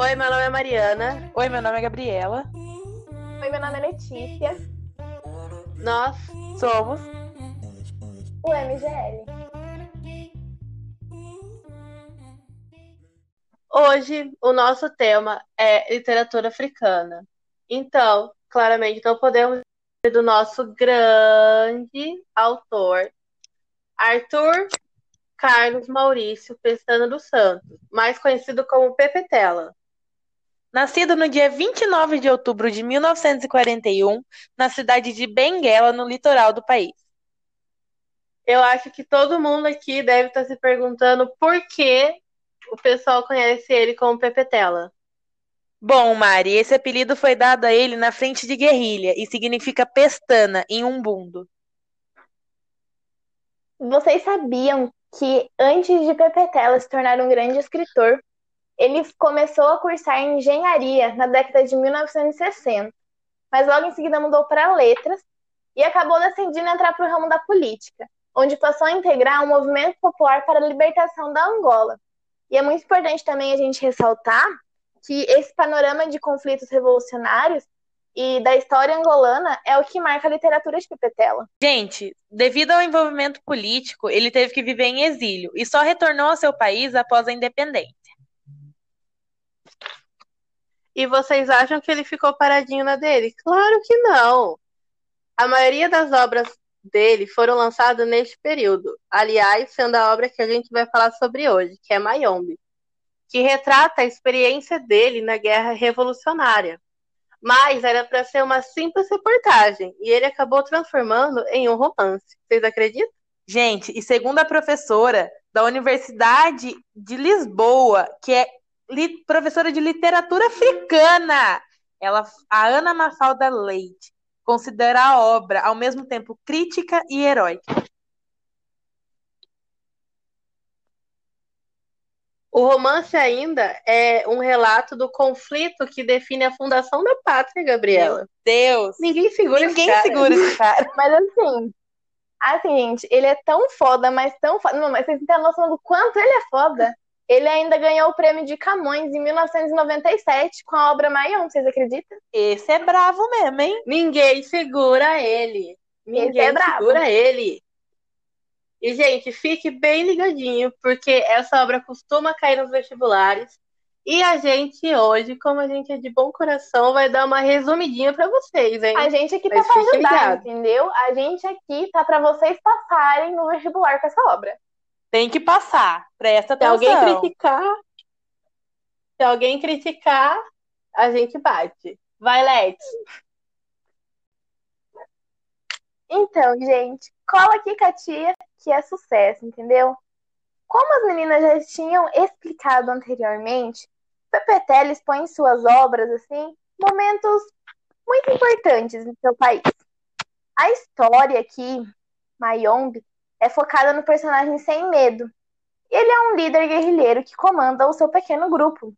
Oi, meu nome é Mariana. Oi, meu nome é Gabriela. Oi, meu nome é Letícia. Nós somos o MGL. Hoje o nosso tema é literatura africana. Então, claramente, não podemos do nosso grande autor, Arthur Carlos Maurício Pestana dos Santos, mais conhecido como Pepe Tela. Nascido no dia 29 de outubro de 1941, na cidade de Benguela, no litoral do país. Eu acho que todo mundo aqui deve estar se perguntando por que o pessoal conhece ele como Pepe Tela. Bom, Mari, esse apelido foi dado a ele na frente de guerrilha e significa pestana em umbundo. Vocês sabiam que antes de Pepetela se tornar um grande escritor, ele começou a cursar engenharia na década de 1960, mas logo em seguida mudou para letras e acabou decidindo entrar para o ramo da política, onde passou a integrar um movimento popular para a libertação da Angola. E é muito importante também a gente ressaltar que esse panorama de conflitos revolucionários e da história angolana é o que marca a literatura de Pepetela. Gente, devido ao envolvimento político, ele teve que viver em exílio e só retornou ao seu país após a independência. E vocês acham que ele ficou paradinho na dele? Claro que não. A maioria das obras dele foram lançadas neste período. Aliás, sendo a obra que a gente vai falar sobre hoje, que é Mayombe que retrata a experiência dele na guerra revolucionária. Mas era para ser uma simples reportagem e ele acabou transformando em um romance. Vocês acreditam? Gente, e segundo a professora da Universidade de Lisboa, que é li professora de literatura africana, ela, a Ana Mafalda Leite, considera a obra ao mesmo tempo crítica e heróica. O romance ainda é um relato do conflito que define a fundação da pátria, Gabriela. Meu Deus! Ninguém segura Ninguém esse cara. segura esse cara. Mas assim, assim, gente, ele é tão foda, mas tão foda. Não, mas vocês não têm a noção do quanto ele é foda. Ele ainda ganhou o prêmio de Camões em 1997 com a obra Maion, vocês acreditam? Esse é bravo mesmo, hein? Ninguém segura ele. Ninguém é segura ele. E, gente, fique bem ligadinho, porque essa obra costuma cair nos vestibulares. E a gente hoje, como a gente é de bom coração, vai dar uma resumidinha para vocês, hein? A gente aqui tá pra ajudar, ligado. entendeu? A gente aqui tá para vocês passarem no vestibular com essa obra. Tem que passar, presta atenção. Se alguém criticar, se alguém criticar, a gente bate. Vai, Let's. Então, gente, cola aqui com a tia que é sucesso, entendeu? Como as meninas já tinham explicado anteriormente, Pepetelli expõe em suas obras, assim, momentos muito importantes em seu país. A história aqui, Mayombe, é focada no personagem Sem Medo. Ele é um líder guerrilheiro que comanda o seu pequeno grupo.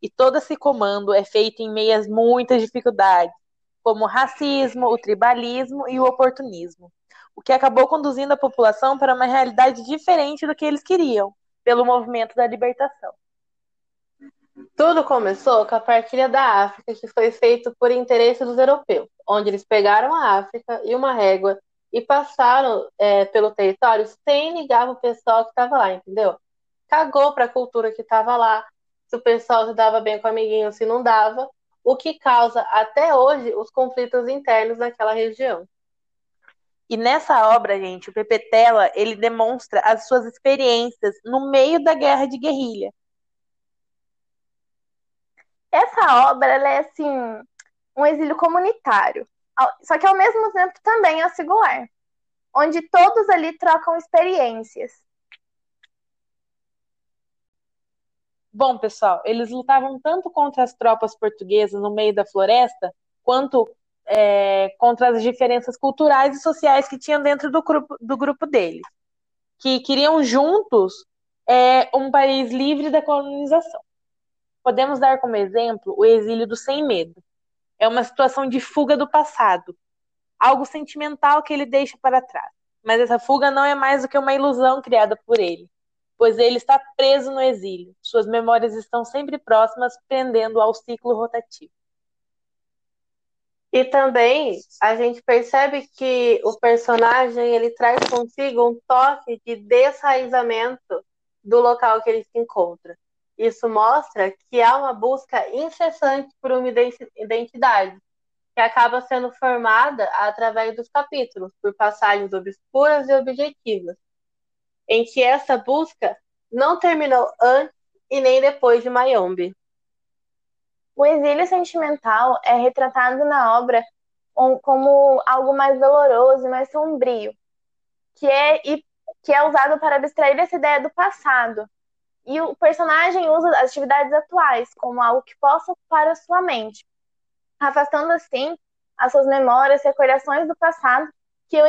E todo esse comando é feito em meias muitas dificuldades, como o racismo, o tribalismo e o oportunismo o que acabou conduzindo a população para uma realidade diferente do que eles queriam, pelo movimento da libertação. Tudo começou com a partilha da África, que foi feito por interesse dos europeus, onde eles pegaram a África e uma régua e passaram é, pelo território sem ligar o pessoal que estava lá, entendeu? Cagou para a cultura que estava lá, se o pessoal se dava bem com o amiguinho, se não dava, o que causa até hoje os conflitos internos naquela região. E nessa obra, gente, o Pepe Tela, ele demonstra as suas experiências no meio da guerra de guerrilha. Essa obra, é assim, um exílio comunitário. Só que ao mesmo tempo também é singular, onde todos ali trocam experiências. Bom, pessoal, eles lutavam tanto contra as tropas portuguesas no meio da floresta, quanto é, contra as diferenças culturais e sociais que tinham dentro do grupo, do grupo deles, que queriam juntos é, um país livre da colonização. Podemos dar como exemplo o exílio do sem medo. É uma situação de fuga do passado, algo sentimental que ele deixa para trás. Mas essa fuga não é mais do que uma ilusão criada por ele. pois ele está preso no exílio. Suas memórias estão sempre próximas, prendendo ao ciclo rotativo. E também a gente percebe que o personagem ele traz consigo um toque de desraizamento do local que ele se encontra. Isso mostra que há uma busca incessante por uma identidade, que acaba sendo formada através dos capítulos, por passagens obscuras e objetivas, em que essa busca não terminou antes e nem depois de Mayombe. O exílio sentimental é retratado na obra como algo mais doloroso e mais sombrio, que é, que é usado para abstrair essa ideia do passado. E o personagem usa as atividades atuais como algo que possa ocupar a sua mente, afastando assim as suas memórias e recordações do passado que o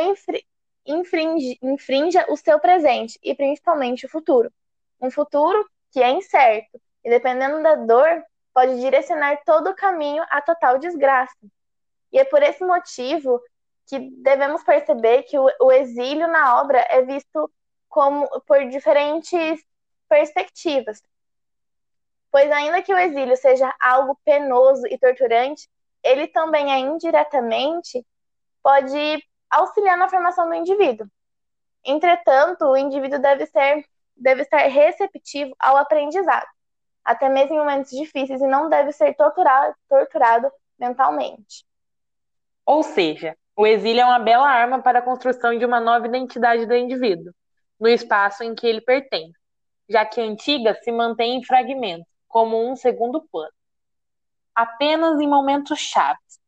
infringe, infrinja o seu presente e principalmente o futuro. Um futuro que é incerto e dependendo da dor pode direcionar todo o caminho à total desgraça. E é por esse motivo que devemos perceber que o, o exílio na obra é visto como por diferentes perspectivas. Pois ainda que o exílio seja algo penoso e torturante, ele também é indiretamente pode auxiliar na formação do indivíduo. Entretanto, o indivíduo deve ser deve estar receptivo ao aprendizado até mesmo em momentos difíceis, e não deve ser torturado, torturado mentalmente. Ou seja, o exílio é uma bela arma para a construção de uma nova identidade do indivíduo, no espaço em que ele pertence, já que a antiga se mantém em fragmentos, como um segundo plano, apenas em momentos chaves.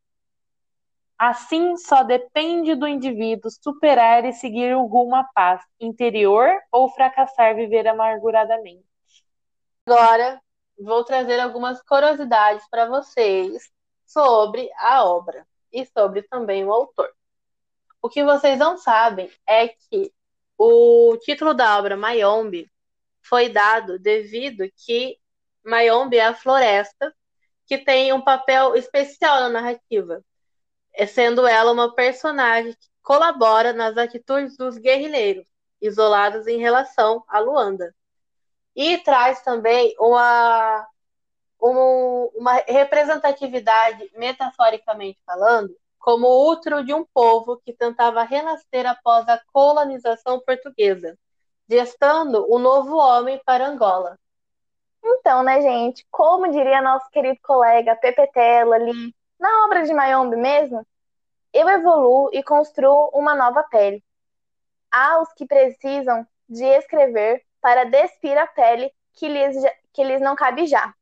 Assim, só depende do indivíduo superar e seguir o rumo à paz interior ou fracassar viver amarguradamente. Agora, vou trazer algumas curiosidades para vocês sobre a obra e sobre também o autor. O que vocês não sabem é que o título da obra Mayombe foi dado devido que Mayombe é a floresta que tem um papel especial na narrativa, sendo ela uma personagem que colabora nas atitudes dos guerrilheiros, isolados em relação a Luanda. E traz também uma, uma, uma representatividade, metaforicamente falando, como útero de um povo que tentava renascer após a colonização portuguesa, gestando um novo homem para Angola. Então, né, gente, como diria nosso querido colega Pepe Tela ali, na obra de Mayombe mesmo, eu evoluo e construo uma nova pele. Há os que precisam de escrever para despir a pele que lhes, que lhes não cabe já.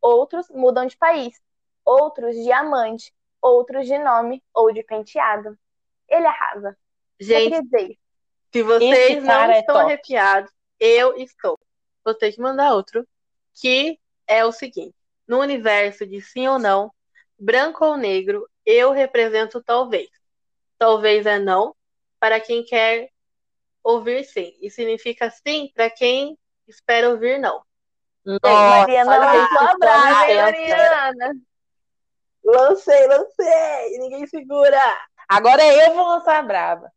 Outros mudam de país, outros de amante, outros de nome ou de penteado. Ele arrasa. Gente, se vocês não é estão top. arrepiados, eu estou. Vou ter que mandar outro, que é o seguinte: no universo de sim ou não, branco ou negro, eu represento talvez. Talvez é não, para quem quer ouvir sim. E significa sim para quem espera ouvir não. Nossa, Mariana lançou Mariana? Lancei, lancei. Ninguém segura. Agora eu vou lançar a brava.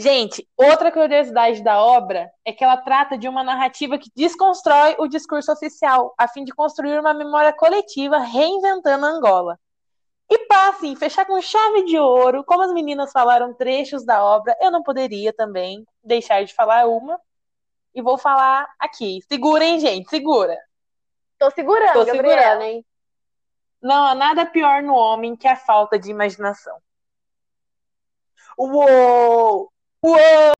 Gente, outra curiosidade da obra é que ela trata de uma narrativa que desconstrói o discurso oficial, a fim de construir uma memória coletiva reinventando Angola. E pá, assim, fechar com chave de ouro, como as meninas falaram trechos da obra, eu não poderia também deixar de falar uma. E vou falar aqui. Segurem, gente, segura. Tô segurando, Tô segurando, hein? Não há nada pior no homem que a falta de imaginação. Uou! Uou!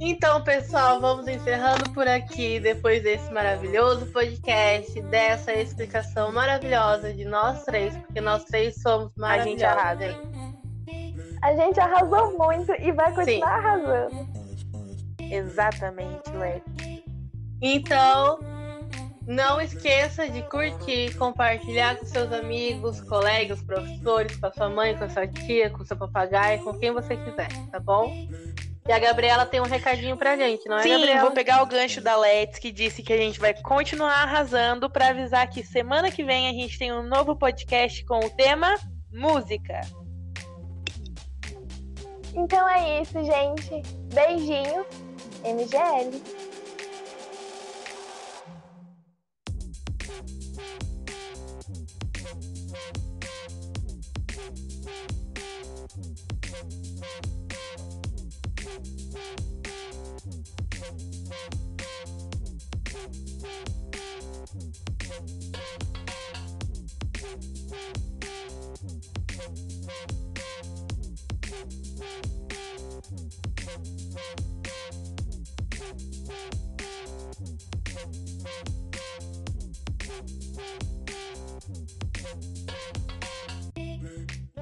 Então, pessoal, vamos encerrando por aqui depois desse maravilhoso podcast, dessa explicação maravilhosa de nós três, porque nós três somos. A gente arrasa, hein? A gente arrasou muito e vai continuar Sim. arrasando. Exatamente, Ué. Então, não esqueça de curtir, compartilhar com seus amigos, colegas, professores, com a sua mãe, com a sua tia, com o seu papagaio, com quem você quiser, tá bom? E a Gabriela tem um recadinho pra gente, não é, Sim, Gabriela? vou pegar o gancho da Let's, que disse que a gente vai continuar arrasando para avisar que semana que vem a gente tem um novo podcast com o tema música. Então é isso, gente. Beijinho MGL. Big